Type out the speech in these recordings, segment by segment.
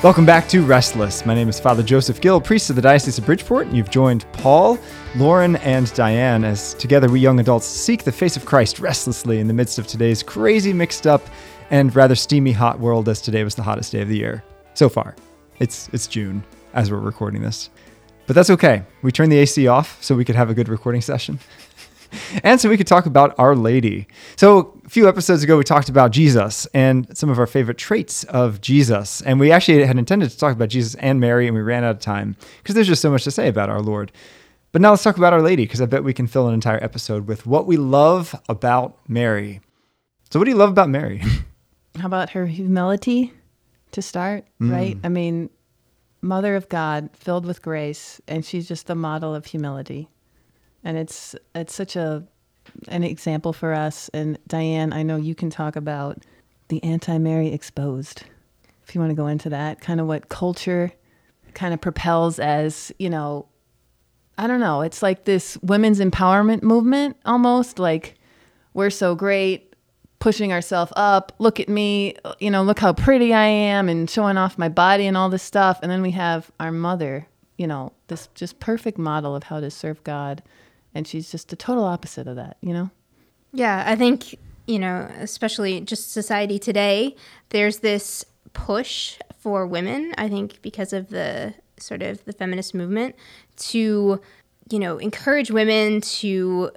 Welcome back to Restless. My name is Father Joseph Gill, priest of the Diocese of Bridgeport, and you've joined Paul, Lauren, and Diane as together we young adults seek the face of Christ restlessly in the midst of today's crazy, mixed up, and rather steamy hot world as today was the hottest day of the year. So far. It's it's June as we're recording this. But that's okay. We turned the AC off so we could have a good recording session. and so we could talk about Our Lady. So, a few episodes ago, we talked about Jesus and some of our favorite traits of Jesus. And we actually had intended to talk about Jesus and Mary, and we ran out of time because there's just so much to say about our Lord. But now let's talk about Our Lady because I bet we can fill an entire episode with what we love about Mary. So, what do you love about Mary? How about her humility to start, mm. right? I mean, Mother of God, filled with grace, and she's just the model of humility and it's it's such a an example for us. And Diane, I know you can talk about the anti-Mary exposed. If you want to go into that, kind of what culture kind of propels as you know, I don't know. It's like this women's empowerment movement almost. Like we're so great, pushing ourselves up. Look at me, you know, look how pretty I am, and showing off my body and all this stuff. And then we have our mother, you know, this just perfect model of how to serve God and she's just the total opposite of that you know yeah i think you know especially just society today there's this push for women i think because of the sort of the feminist movement to you know encourage women to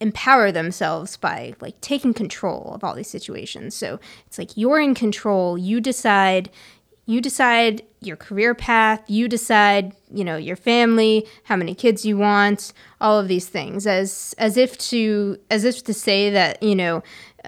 empower themselves by like taking control of all these situations. So it's like you're in control you decide you decide your career path, you decide, you know, your family, how many kids you want, all of these things. As as if to as if to say that, you know,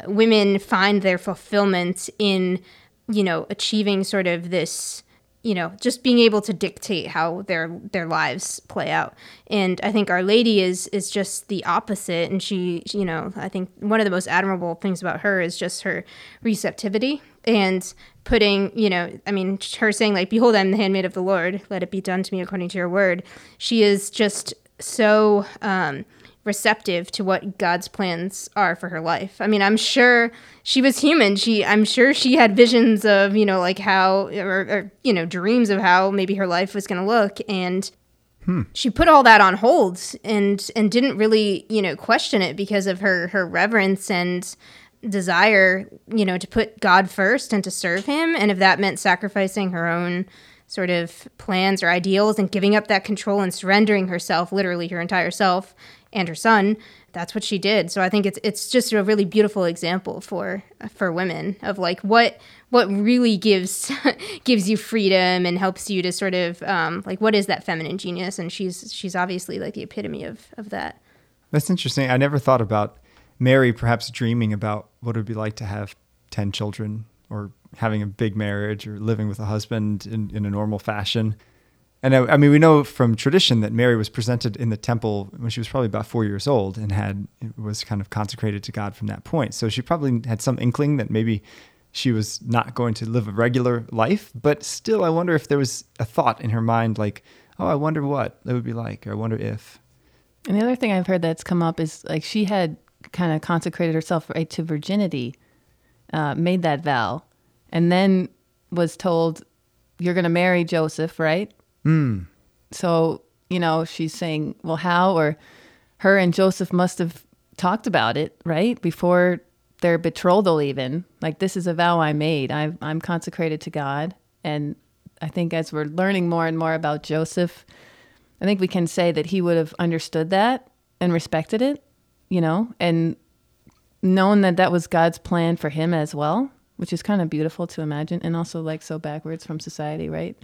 women find their fulfillment in, you know, achieving sort of this you know just being able to dictate how their their lives play out. And i think our lady is is just the opposite. And she you know i think one of the most admirable things about her is just her receptivity and putting you know i mean her saying like behold i'm the handmaid of the lord. Let it be done to me according to your word. She is just so um receptive to what God's plans are for her life. I mean, I'm sure she was human. She I'm sure she had visions of, you know, like how or, or you know, dreams of how maybe her life was going to look and hmm. she put all that on hold and and didn't really, you know, question it because of her her reverence and desire, you know, to put God first and to serve him and if that meant sacrificing her own sort of plans or ideals and giving up that control and surrendering herself, literally her entire self, and her son that's what she did. So i think it's it's just a really beautiful example for for women of like what what really gives gives you freedom and helps you to sort of um, like what is that feminine genius? And she's she's obviously like the epitome of of that. That's interesting. I never thought about mary perhaps dreaming about what it would be like to have 10 children or having a big marriage or living with a husband in, in a normal fashion and I, I, mean, we know from tradition that Mary was presented in the temple when she was probably about four years old and had was kind of consecrated to God from that point. So she probably had some inkling that maybe she was not going to live a regular life. But still, I wonder if there was a thought in her mind like, "Oh, I wonder what it would be like, or I wonder if." And the other thing I've heard that's come up is like she had kind of consecrated herself right to virginity, uh, made that vow, and then was told, "You're going to marry Joseph, right?" Mm. So, you know, she's saying, well, how? Or her and Joseph must have talked about it, right? Before their betrothal, even. Like, this is a vow I made. i I'm consecrated to God. And I think as we're learning more and more about Joseph, I think we can say that he would have understood that and respected it, you know, and known that that was God's plan for him as well which is kind of beautiful to imagine and also like so backwards from society, right?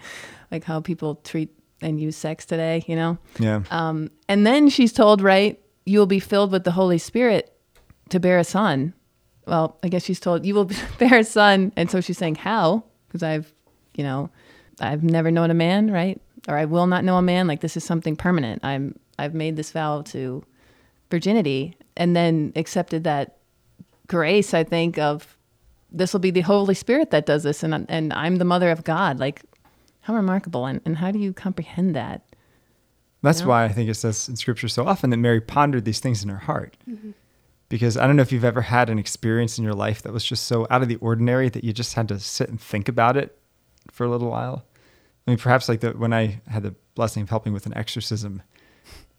Like how people treat and use sex today, you know? Yeah. Um, and then she's told, right, you will be filled with the Holy Spirit to bear a son. Well, I guess she's told you will bear a son. And so she's saying, how? Because I've, you know, I've never known a man, right? Or I will not know a man. Like this is something permanent. I'm, I've made this vow to virginity and then accepted that grace, I think, of this will be the Holy Spirit that does this, and and I'm the mother of God. Like, how remarkable! And and how do you comprehend that? That's Yeah. why I think it says in scripture so often that Mary pondered these things in her heart. Mm-hmm. Because I don't know if you've ever had an experience in your life that was just so out of the ordinary that you just had to sit and think about it for a little while. I mean, perhaps like the, when I had the blessing of helping with an exorcism,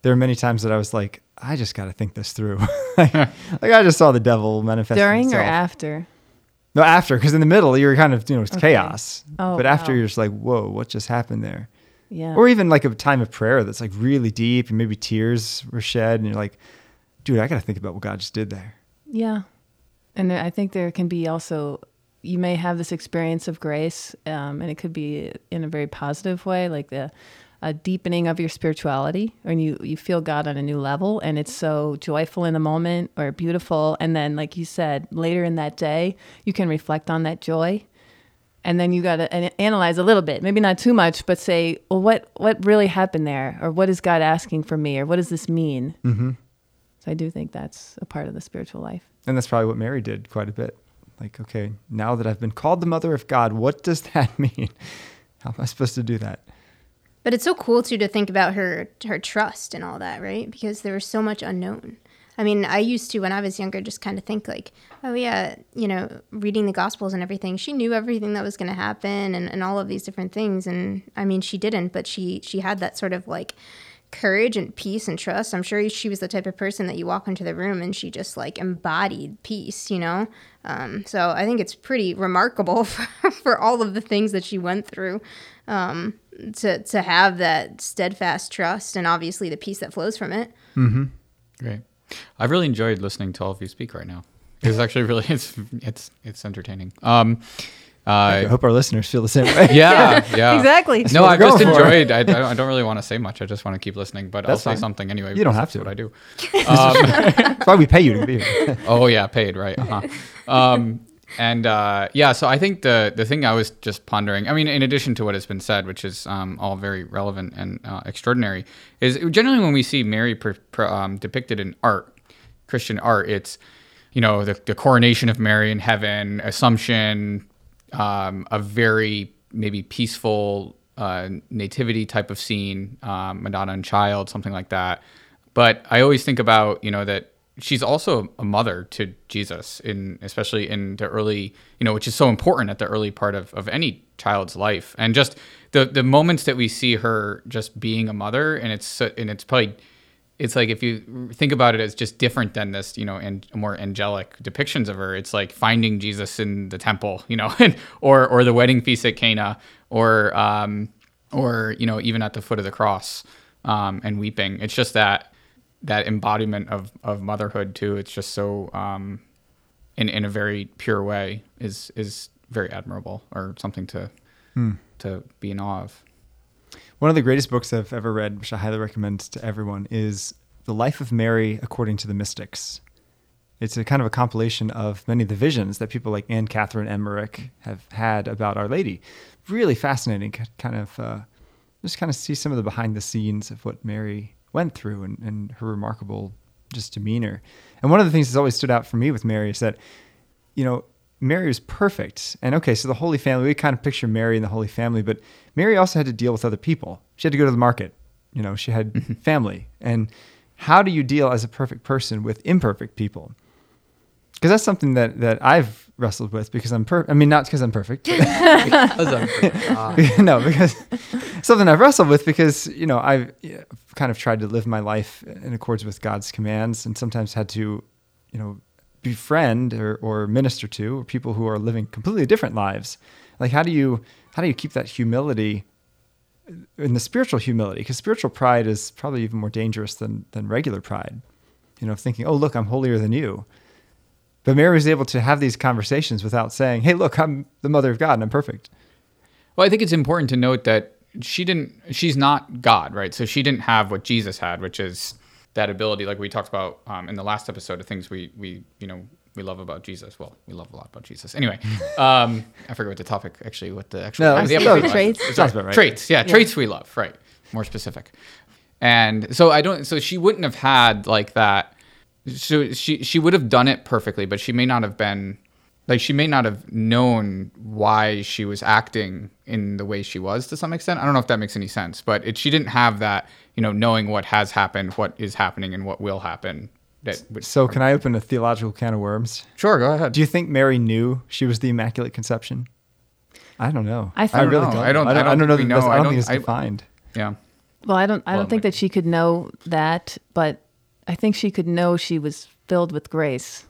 there were many times that I was like, I just got to think this through. like, like, I just saw the devil manifest During or after? No, after, because in the middle you're kind of you know it's Okay. chaos. Oh, but after wow. you're just like, whoa, what just happened there? Yeah. Or even like a time of prayer that's like really deep and maybe tears were shed and you're like, dude, I got to think about what God just did there. Yeah. And I think there can be also, you may have this experience of grace, um, and it could be in a very positive way, like the a deepening of your spirituality, and you, you feel God on a new level, and it's so joyful in the moment or beautiful. And then, like you said, later in that day, you can reflect on that joy. And then you got to analyze a little bit, maybe not too much, but say, well, what, what really happened there? Or what is God asking for me? Or what does this mean? Mm-hmm. So I do think that's a part of the spiritual life. And that's probably what Mary did quite a bit. Like, okay, now that I've been called the mother of God, what does that mean? How am I supposed to do that? But it's so cool too to think about her her trust and all that, right? Because there was so much unknown. I mean, I used to when I was younger just kind of think like, oh yeah, you know, reading the gospels and everything. She knew everything that was going to happen and, and all of these different things. And I mean, she didn't, but she she had that sort of like courage and peace and trust. I'm sure she was the type of person that you walk into the room and she just like embodied peace, you know? Um, so I think it's pretty remarkable for, for all of the things that she went through um, to, to have that steadfast trust and obviously the peace that flows from it. Mm-hmm. Great. I've really enjoyed listening to all of you speak right now. It's actually really it's it's it's entertaining. Um, I uh, hope our listeners feel the same way. yeah, yeah, Exactly. No, I've just enjoyed. I, I, don't, I don't really want to say much. I just want to keep listening, but I'll That's say something anyway. You don't have to. What I do. Um, That's why we pay you to be here. oh yeah, paid right. Uh-huh. Um, and uh, yeah, so I think the the thing I was just pondering. I mean, in addition to what has been said, which is um, all very relevant and uh, extraordinary, is generally when we see Mary per, per, um, depicted in art, Christian art, it's you know the, the coronation of Mary in heaven, Assumption, um, a very maybe peaceful uh, nativity type of scene, um, Madonna and Child, something like that. But I always think about you know that she's also a mother to Jesus in especially in the early you know which is so important at the early part of, of any child's life and just the the moments that we see her just being a mother and it's and it's probably it's like if you think about it as just different than this, you know, and more angelic depictions of her. It's like finding Jesus in the temple, you know, and, or or the wedding feast at Cana, or um, or you know, even at the foot of the cross, um, and weeping. It's just that that embodiment of of motherhood too. It's just so um, in in a very pure way is is very admirable or something to to be in awe of. One of the greatest books I've ever read, which I highly recommend to everyone, is The Life of Mary According to the Mystics. It's a kind of a compilation of many of the visions that people like Anne Catherine Emmerich have had about Our Lady. Really fascinating, kind of uh, just kind of see some of the behind the scenes of what Mary went through and, and her remarkable just demeanor. And one of the things that's always stood out for me with Mary is that, you know, Mary was perfect. And okay, so the Holy Family, we kind of picture Mary and the Holy Family, but Mary also had to deal with other people. She had to go to the market. You know, she had family. And how do you deal as a perfect person with imperfect people? Because that's something that, that I've wrestled with because I'm per I mean, not because I'm perfect. but- no, because something I've wrestled with because, you know, I've kind of tried to live my life in accordance with God's commands and sometimes had to, you know, befriend or, or minister to people who are living completely different lives. Like how do you how do you keep that humility in the spiritual humility? Because spiritual pride is probably even more dangerous than than regular pride. You know, thinking, oh look, I'm holier than you. But Mary was able to have these conversations without saying, "Hey, look, I'm the mother of God and I'm perfect." Well, I think it's important to note that she didn't. She's not God, right? So she didn't have what Jesus had, which is that ability, like we talked about um, in the last episode, of things we we you know we love about Jesus. Well, we love a lot about Jesus. Anyway, um, I forget what the topic actually, what the actual No, what the episode no, was. traits. Sorry, about right. Traits, yeah, traits we love, right? More specific. And so I don't. So she wouldn't have had like that. So she she would have done it perfectly, but she may not have been like she may not have known why she was acting in the way she was to some extent. I don't know if that makes any sense, but it, she didn't have that, you know, knowing what has happened, what is happening, and what will happen. That would, So, can I open a theological can of worms? sure go ahead. Do you think Mary knew she was the Immaculate Conception? I don't know. I I really know. don't. I don't- I don't, I don't know. think we that that's- know. I I don't don't- think it's I- defined. yeah. Well, I don't. I don't think like- that she could know that, but I think she could know she was filled with grace.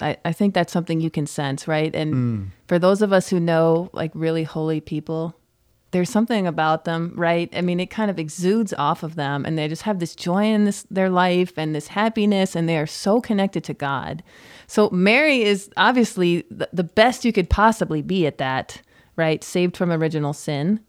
I, I think that's something you can sense, right? And hmm. for those of us who know like really holy people, there's something about them, right? I mean, it kind of exudes off of them, and they just have this joy in this their life and this happiness, and they are so connected to God. So Mary is obviously the, the best you could possibly be at that, right? Saved from original sin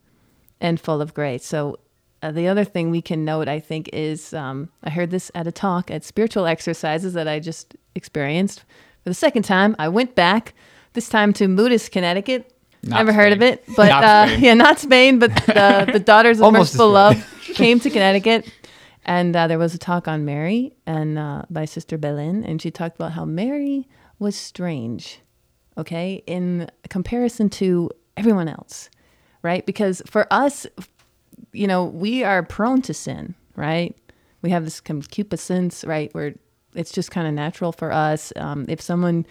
and full of grace. So uh, the other thing we can note, I think, is um, I heard this at a talk at spiritual exercises that I just experienced for the second time. I went back this time to Moodus, Connecticut. Not Never heard of it, but Not uh, Spain. yeah, not Spain, but the, the Daughters of Merciful. Love came to Connecticut, and uh, there was a talk on Mary and uh, by Sister Belen, and she talked about how Mary was strange, okay, in comparison to everyone else, right? Because for us, you know, we are prone to sin, right? We have this concupiscence, right, where it's just kind of natural for us. Um, if someone,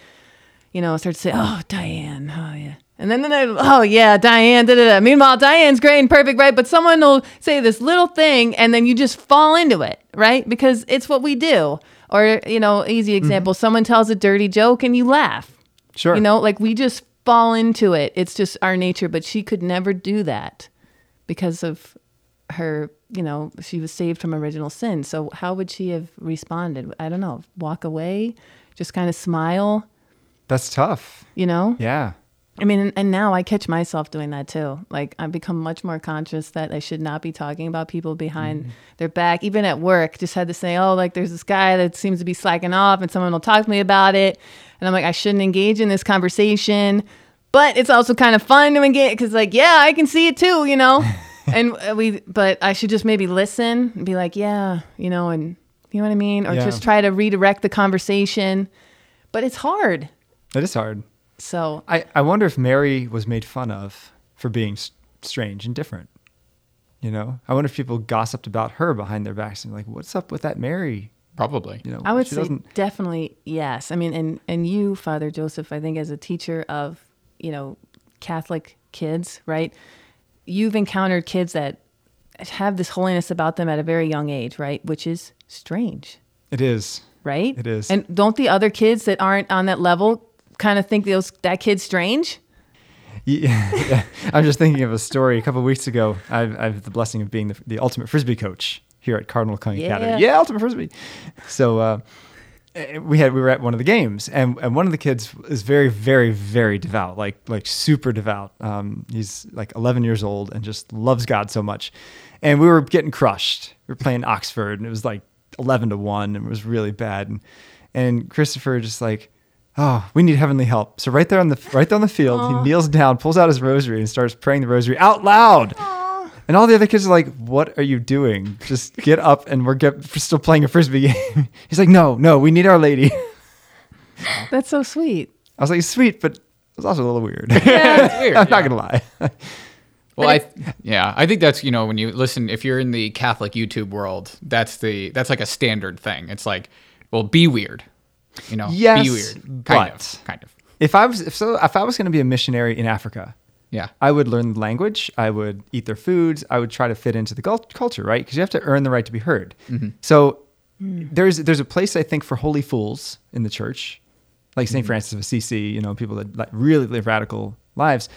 you know, starts to say, "Oh, Diane," oh yeah, and then then oh yeah, Diane, da da da. Meanwhile, Diane's great and perfect, right? But someone will say this little thing, and then you just fall into it, right? Because it's what we do. Or you know, easy example: someone tells a dirty joke, and you laugh. Sure. You know, like we just fall into it. It's just our nature. But she could never do that because of her, you know, she was saved from original sin. So how would she have responded? I don't know. Walk away, just kind of smile, That's tough. you know? Yeah. I mean, and, and now I catch myself doing that too. Like I've become much more conscious that I should not be talking about people behind mm-hmm. their back. Even at work, just had to say, oh, like there's this guy that seems to be slacking off, and someone will talk to me about it, and I'm like, I shouldn't engage in this conversation. But it's also kind of fun to engage because, like, yeah, I can see it too, you know. and uh, we, but I should just maybe listen and be like, yeah, you know, and you know what I mean, or Yeah. just try to redirect the conversation. But it's hard. That is hard. So I, I wonder if Mary was made fun of for being s- strange and different. You know, I wonder if people gossiped about her behind their backs and like, what's up with that Mary? Probably. You know, I would say doesn't. definitely yes. I mean, and and you, Father Joseph, I think as a teacher of you know Catholic kids, right? You've encountered kids that have this holiness about them at a very young age, right? Which is strange, It is. right? It is. And don't the other kids that aren't on that level kind of think those that kid's strange? Yeah, I'm just thinking of a story. A couple of weeks ago, I've, I have the blessing of being the, the ultimate frisbee coach here at Cardinal Kung Yeah. Academy. Yeah, ultimate frisbee. So uh, we had we were at one of the games, and, and one of the kids is very, very, very devout, like like super devout. Um, he's like 11 years old and just loves God so much. And we were getting crushed. We were playing Oxford, and it was like 11 to one, and it was really bad. And, and Christopher just like oh, we need heavenly help. So right there on the right there on the field, he kneels down, pulls out his rosary, and starts praying the rosary out loud. And all the other kids are like, "What are you doing? Just get up!" And we're, get, we're still playing a frisbee game. He's like, "No, no, we need Our Lady." That's so sweet. I was like, "Sweet," but it was also a little weird. Yeah. It's weird. I'm not gonna lie. Well, I yeah, I think that's you know when you listen if you're in the Catholic YouTube world, that's the that's like a standard thing. It's like, well, be weird, you know, Yes, be weird, kind but- of, kind of, if I was if so, if I was gonna be a missionary in Africa, yeah, I would learn the language. I would eat their foods. I would try to fit into the cul- culture, right? Because you have to earn the right to be heard. Mm-hmm. So there's there's a place I think for holy fools in the church, like Saint mm-hmm. Francis of Assisi. You know, people that like, really live radical lives.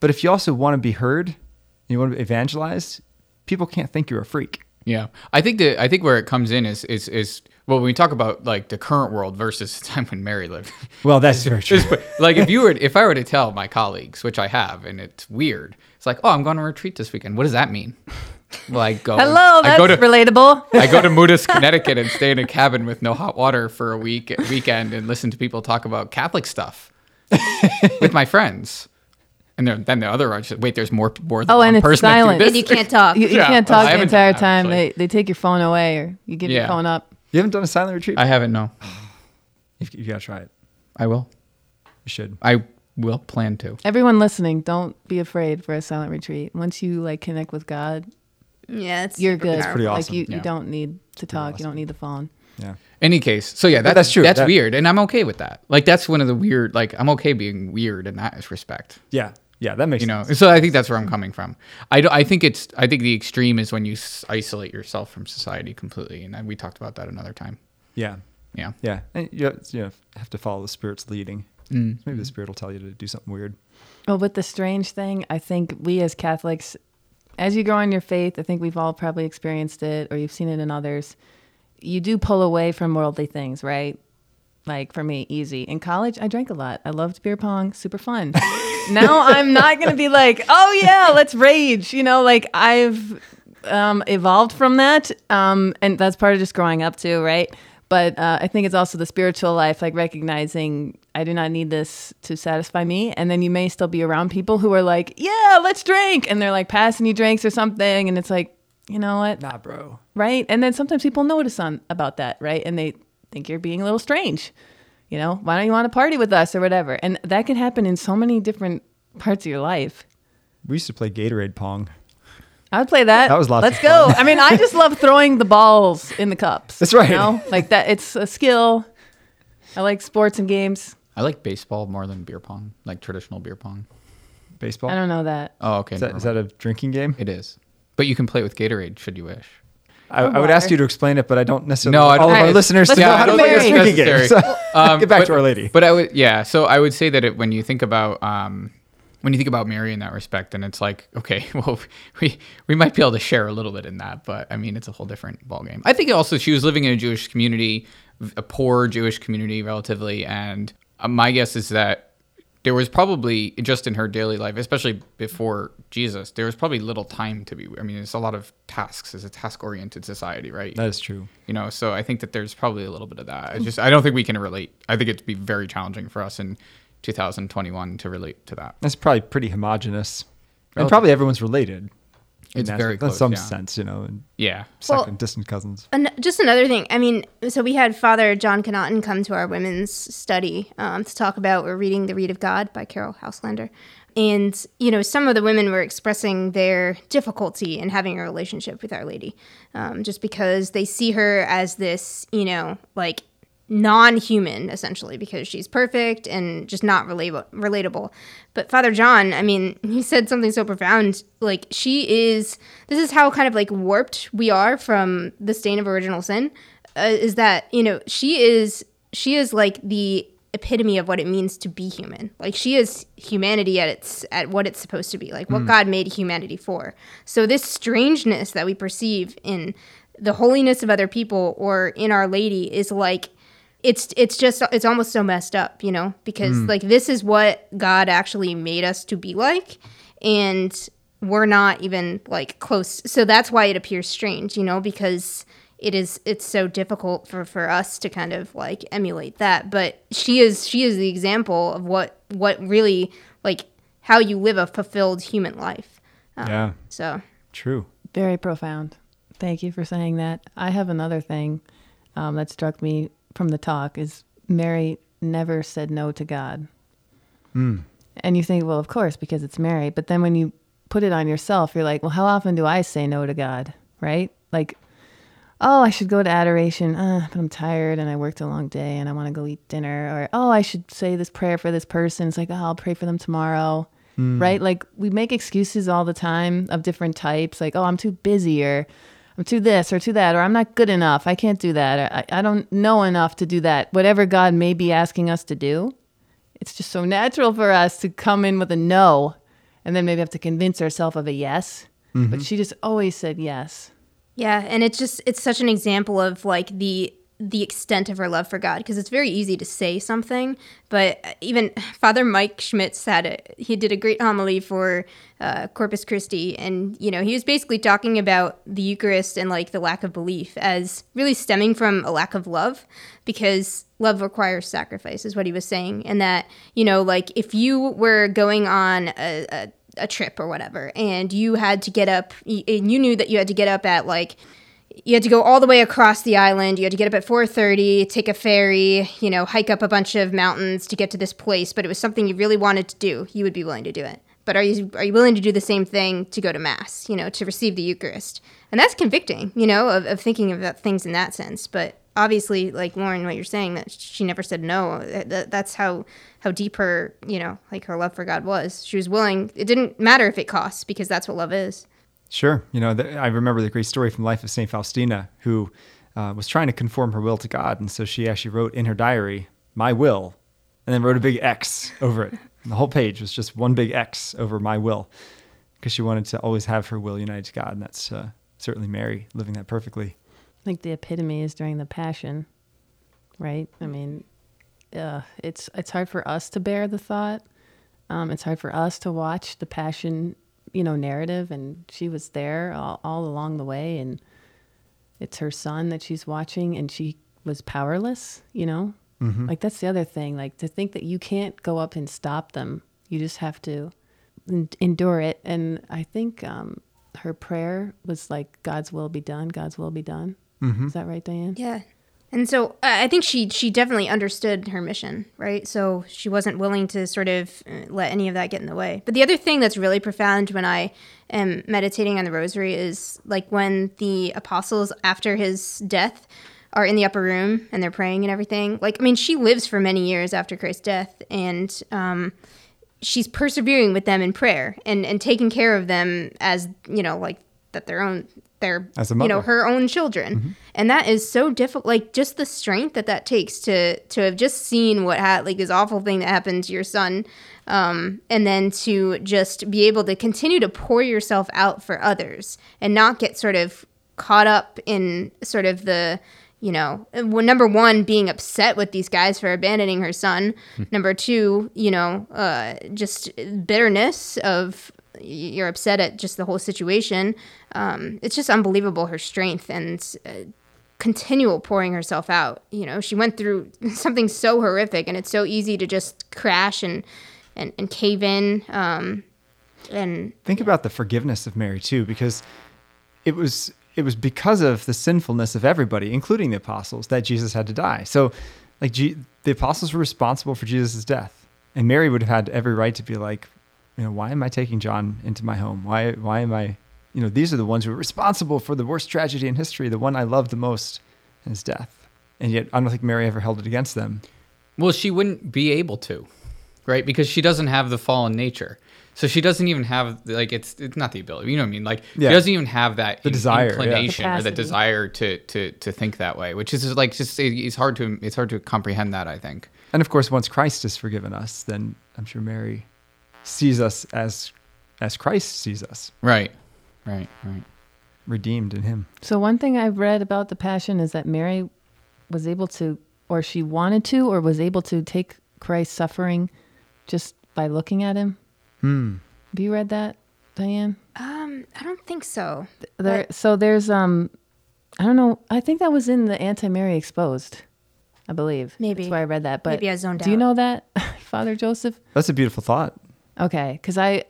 But if you also want to be heard, you want to be evangelized, people can't think you're a freak. Yeah. I think that I think where it comes in is is is well when we talk about like the current world versus the time when Mary lived. Well, that's very true. Like if you were if I were to tell my colleagues, which I have, and it's weird, it's like, oh, I'm going to retreat this weekend. What does that mean? Well, I go. Hello, I that's go to relatable. I go to Moodus, Connecticut, and stay in a cabin with no hot water for a week weekend and listen to people talk about Catholic stuff with my friends. And then, then the other one said, wait, there's more more than Oh, one and it's person that silent. And you can't talk. You, you Yeah, can't I talk the entire that, time. They, they take your phone away or you give your phone up. You haven't done a silent retreat? I haven't. No, you, you gotta try it. I will. You should. I will plan to. Everyone listening, don't be afraid for a silent retreat. Once you like connect with God, Yeah, it's you're good. powerful. pretty Like awesome. you, Yeah. you don't need to talk. awesome. You don't need the phone. Yeah. Any case, so yeah, that, that's true. That's That- weird, and I'm okay with that. Like that's one of the weird. Like I'm okay being weird in that respect. Yeah. Yeah. That makes You know, sense. so I think that's where I'm coming from. I, do, I think it's I think the extreme is when you s- isolate yourself from society completely, and we talked about that another time. Yeah. Yeah. Yeah. And you, you have to follow the Spirit's leading. Mm. Maybe the Spirit will tell you to do something weird. Well, with the strange thing, I think we as Catholics, as you grow in your faith, I think we've all probably experienced it or you've seen it in others. You do pull away from worldly things, right? Like for me, easy. In college, I drank a lot. I loved beer pong, super fun. now I'm not going to be like, oh yeah, let's rage. You know, like I've um, evolved from that. Um, and that's part of just growing up too, right? But uh, I think it's also the spiritual life, like recognizing I do not need this to satisfy me. And then you may still be around people who are like, yeah, let's drink. And they're like passing you drinks or something. And it's like, you know what? Nah, bro. Right. And then sometimes people notice on about that, right? And they think you're being a little strange. You know, why don't you want to party with us or whatever? And that can happen in so many different parts of your life. We used to play Gatorade Pong. I would play that. That was lots Let's of go. fun. I mean, I just love throwing the balls in the cups. That's right. You know? Like that. It's a skill. I like sports and games. I like baseball more than beer pong, like traditional beer pong. Baseball. I don't know that. Oh, okay. Is that, never is mind. that a drinking game? It is, but you can play it with Gatorade should you wish. I, I would ask you to explain it, but I don't necessarily. No, I want all don't of our think listeners Let's know go how to to play a drinking game. So, Um, get back but- to Our Lady. But I would, yeah. So I would say that it, when you think about um, when you think about Mary in that respect, and it's like, okay, well, we we might be able to share a little bit in that, but I mean, it's a whole different ballgame. I think also she was living in a Jewish community, a poor Jewish community relatively, and uh, my guess is that there was probably just in her daily life, especially before Jesus, there was probably little time to be. I mean, it's a lot of tasks. It's a task-oriented society, right? that is true. you know so i think that there's probably a little bit of that i just i don't think we can relate i think it'd be very challenging for us in 2021 to relate to that That's probably pretty homogenous, and probably everyone's related. In It's that- very in some yeah. sense, you know, yeah second Well- distant cousins. An- just another thing. I mean, so we had Father John Connaughton come to our women's study um, to talk about. We're reading "The Reed of God" by Caryll Houselander, and you know, some of the women were expressing their difficulty in having a relationship with Our Lady, um, just because they see her as this, you know, like non-human essentially because she's perfect and just not relatable relatable. But father john i mean he said something so profound like she is this is how kind of like warped we are from the stain of original sin uh, is that you know she is she is like the epitome of what it means to be human. Like she is humanity at its at what it's supposed to be like what god made humanity for. So this strangeness that we perceive in the holiness of other people or in our lady is like it's it's just it's almost so messed up you know because like this is what god actually made us to be like and we're not even like close so that's why it appears strange you know because it is it's so difficult for for us to kind of like emulate that but she is she is the example of what what really like how you live a fulfilled human life Um, yeah, so true. Very profound. Thank you for saying that. I have another thing um, that struck me from the talk is Mary never said no to God. And you think, well, of course, because it's Mary. But then when you put it on yourself, you're like, well, how often do I say no to God? Right? Like, oh, I should go to adoration, uh, but I'm tired and I worked a long day and I want to go eat dinner. Or, oh, I should say this prayer for this person. It's like, oh, I'll pray for them tomorrow. Right? Like, we make excuses all the time of different types. Like, oh, I'm too busy or I'm too this or too that, or I'm not good enough. I can't do that. Or, I, I don't know enough to do that. Whatever God may be asking us to do, it's just so natural for us to come in with a no and then maybe have to convince ourselves of a yes. But mm-hmm. she just always said yes. Yeah, and it's just it's such an example of like the the extent of her love for God because it's very easy to say something, but even Father Mike Schmitz had a he did a great homily for uh, Corpus Christi, and you know he was basically talking about the Eucharist and like the lack of belief as really stemming from a lack of love, because love requires sacrifice, is what he was saying, and that you know like if you were going on a, a a trip or whatever and you had to get up and you knew that you had to get up at like you had to go all the way across the island. You had to get up at 4:30, take a ferry, you know, hike up a bunch of mountains to get to this place, but it was something you really wanted to do. You would be willing to do it. But are you are you willing to do the same thing to go to mass, you know, to receive the Eucharist? And that's convicting, you know, of, of thinking about things in that sense. But obviously, like Lauren, what you're saying, that she never said no. That, that's how how deep her, you know, like her love for God was. She was willing. It didn't matter if it costs because that's what love is. Sure. You know, the, I remember the great story from life of St. Faustina, who uh, was trying to conform her will to God. And so she actually wrote in her diary, my will, and then wrote a big X over it. And the whole page was just one big X over my will because she wanted to always have her will united to God. And that's uh, certainly Mary living that perfectly. Like the epitome is during the Passion, right? I mean, uh, it's it's hard for us to bear the thought. Um, it's hard for us to watch the Passion you know narrative and she was there all, all along the way and it's her son that she's watching and she was powerless you know? Mm-hmm. like that's the other thing like to think that you can't go up and stop them. You just have to en- endure it. And i think um, her prayer was like god's will be done god's will be done. Mm-hmm. is that right diane? Yeah and so uh, I think she she definitely understood her mission, right? So she wasn't willing to sort of uh, let any of that get in the way. But the other thing that's really profound when I am meditating on the rosary is like when the apostles after his death are in the upper room and they're praying and everything. Like I mean, she lives for many years after Christ's death, and um, she's persevering with them in prayer and and taking care of them as you know like that their own their you know her own children mm-hmm. and that is so difficult like just the strength that that takes to to have just seen what had like this awful thing that happened to your son um, and then to just be able to continue to pour yourself out for others and not get sort of caught up in sort of the you know well, number one being upset with these guys for abandoning her son hmm. number two you know uh, just bitterness of you're upset at just the whole situation. Um, it's just unbelievable her strength and uh, continual pouring herself out. You know, she went through something so horrific, and it's so easy to just crash and and, and cave in. Um, and think about the forgiveness of Mary too, because it was it was because of the sinfulness of everybody, including the apostles, that Jesus had to die. So, like G- the apostles were responsible for Jesus' death, and Mary would have had every right to be like, you know, why am I taking John into my home? Why, why am I, you know, these are the ones who are responsible for the worst tragedy in history, the one I love the most, his death. And yet, I don't think Mary ever held it against them. Well, she wouldn't be able to, right? Because she doesn't have the fallen nature. So she doesn't even have like it's it's not the ability, you know what I mean? Like yeah. she doesn't even have that the desire, inclination yeah. or the desire to to to think that way, which is like just it's hard to it's hard to comprehend that. I think. And of course, once Christ has forgiven us, then I'm sure Mary sees us as as Christ sees us. Right. Right. Right. Redeemed in him. So one thing I've read about the passion is that Mary was able to or she wanted to or was able to take Christ's suffering just by looking at him. Hmm. Have you read that, Diane? Um, I don't think so. There so there's um I don't know. I think that was in the Anti Mary Exposed. I believe. Maybe. That's why I read that. But Maybe I zoned do out. you know that, Father Joseph? That's a beautiful thought. Okay, because I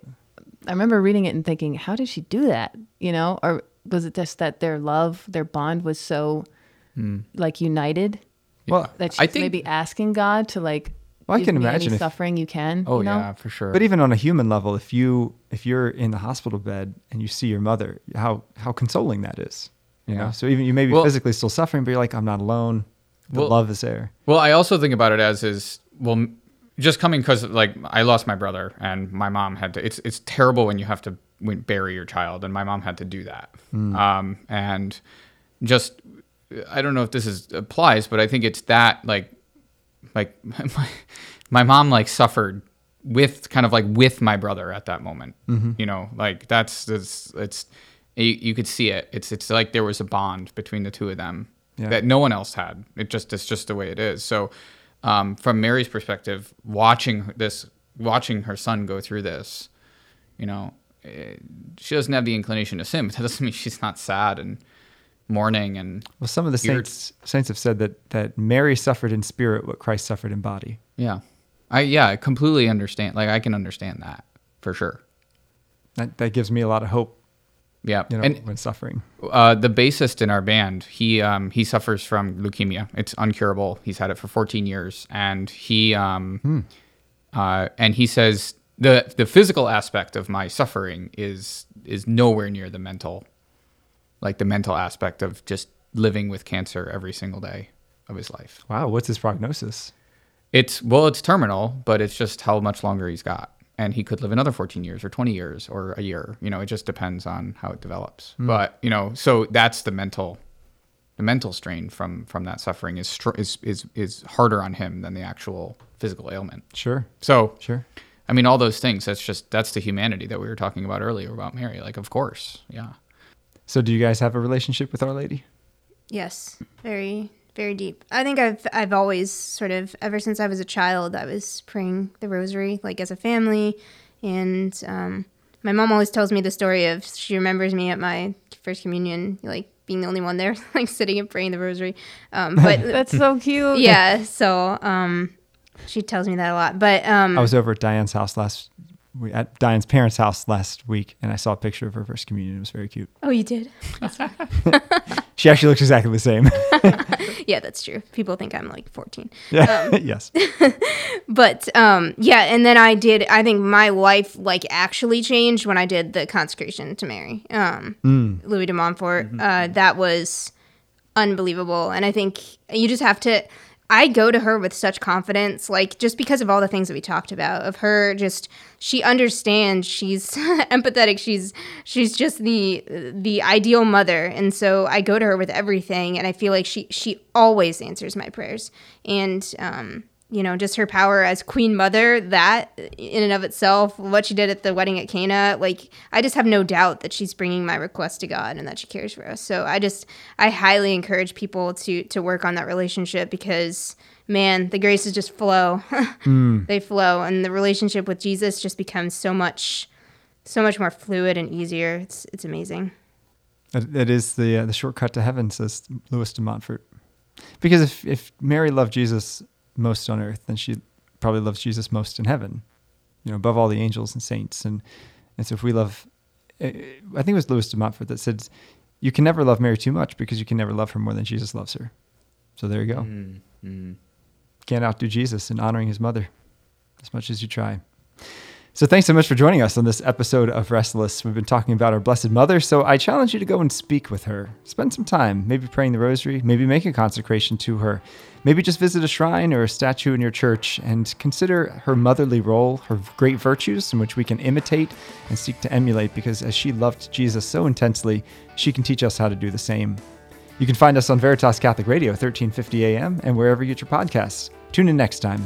I remember reading it and thinking, how did she do that? You know, or was it just that their love, their bond was so mm. like united? Well, that she's think, maybe asking God to like. Well, I can imagine any if, suffering you can. Oh you know? yeah, for sure. But even on a human level, if you if you're in the hospital bed and you see your mother, how how consoling that is. You yeah. know, so even you may be well, physically still suffering, but you're like, I'm not alone. The well, love is there. Well, I also think about it as is well just coming because like I lost my brother and my mom had to. It's it's terrible when you have to bury your child, and my mom had to do that. Mm. Um, and just I don't know if this is applies, but I think it's that like like my, my mom like suffered with kind of like with my brother at that moment. Mm-hmm. You know, like that's it's it's you, you could see it. It's it's like there was a bond between the two of them yeah. that no one else had. It just it's just the way it is. So um, from Mary's perspective, watching this, watching her son go through this, you know, it, eh, she doesn't have the inclination to sin, but that doesn't mean she's not sad and mourning and. Well, some of the saints saints have said that that Mary suffered in spirit what Christ suffered in body. Yeah, I yeah, I completely understand. Like I can understand that for sure. That that gives me a lot of hope Yeah, you know, and when suffering. uh, the bassist in our band, he um, he suffers from leukemia. It's uncurable. He's had it for 14 years, and he um, uh, and he says the the physical aspect of my suffering is is nowhere near the mental, like the mental aspect of just living with cancer every single day of his life. Wow, what's his prognosis? It's well, it's terminal, but it's just how much longer he's got, and he could live another 14 years or 20 years or a year. You know, it just depends on how it develops. Hmm. But you know, so that's the mental, the mental strain from from that suffering is str- is is is harder on him than the actual physical ailment. Sure, So sure. I mean, all those things. That's just that's the humanity that we were talking about earlier about Mary. Like, of course, yeah. So, do you guys have a relationship with Our Lady? Yes, very very deep. I think I've I've always sort of ever since I was a child I was praying the rosary like as a family, and um, my mom always tells me the story of she remembers me at my first communion like being the only one there like sitting and praying the rosary. Um, but That's so cute. yeah, so um, she tells me that a lot. But um, I was over at Diane's house last, we- at Diane's parents' house last week, and I saw a picture of her first communion. It was very cute. oh, you did? She actually looks exactly the same. Yeah, that's true. People think I'm like 14. yeah. yes. but um yeah and then i did i think my life like actually changed when i did the consecration to mary um louis de montfort uh that was unbelievable and i think you just have to i go to her with such confidence like just because of all the things that we talked about of her just she understands she's empathetic she's she's just the the ideal mother. And so i go to her with everything and i feel like she she always answers my prayers. And um you know, just her power as queen mother, that in and of itself, what she did at the wedding at Cana, like, I just have no doubt that she's bringing my request to God and that she cares for us. So I just, I highly encourage people to, to work on that relationship because, man, the graces just flow. They flow. And the relationship with Jesus just becomes so much, so much more fluid and easier. It's, it's amazing. It, it is the uh, the shortcut to heaven, says Louis de Montfort. Because if, if Mary loved Jesus most on earth, then she probably loves Jesus most in heaven, you know, above all the angels and saints. And, and so if we love, eh, eh, I think it was Louis de Montfort that said, you can never love Mary too much because you can never love her more than Jesus loves her. So there you go. Mm, mm. Can't outdo Jesus in honoring his mother as much as you try. So thanks so much for joining us on this episode of Restless. We've been talking about our Blessed Mother, so I challenge you to go and speak with her. Spend some time, maybe praying the rosary, maybe make a consecration to her, maybe just visit a shrine or a statue in your church and consider her motherly role, her great virtues in which we can imitate and seek to emulate because as she loved Jesus so intensely, she can teach us how to do the same. You can find us on Veritas Catholic Radio, 1350 AM, and wherever you get your podcasts. Tune in next time.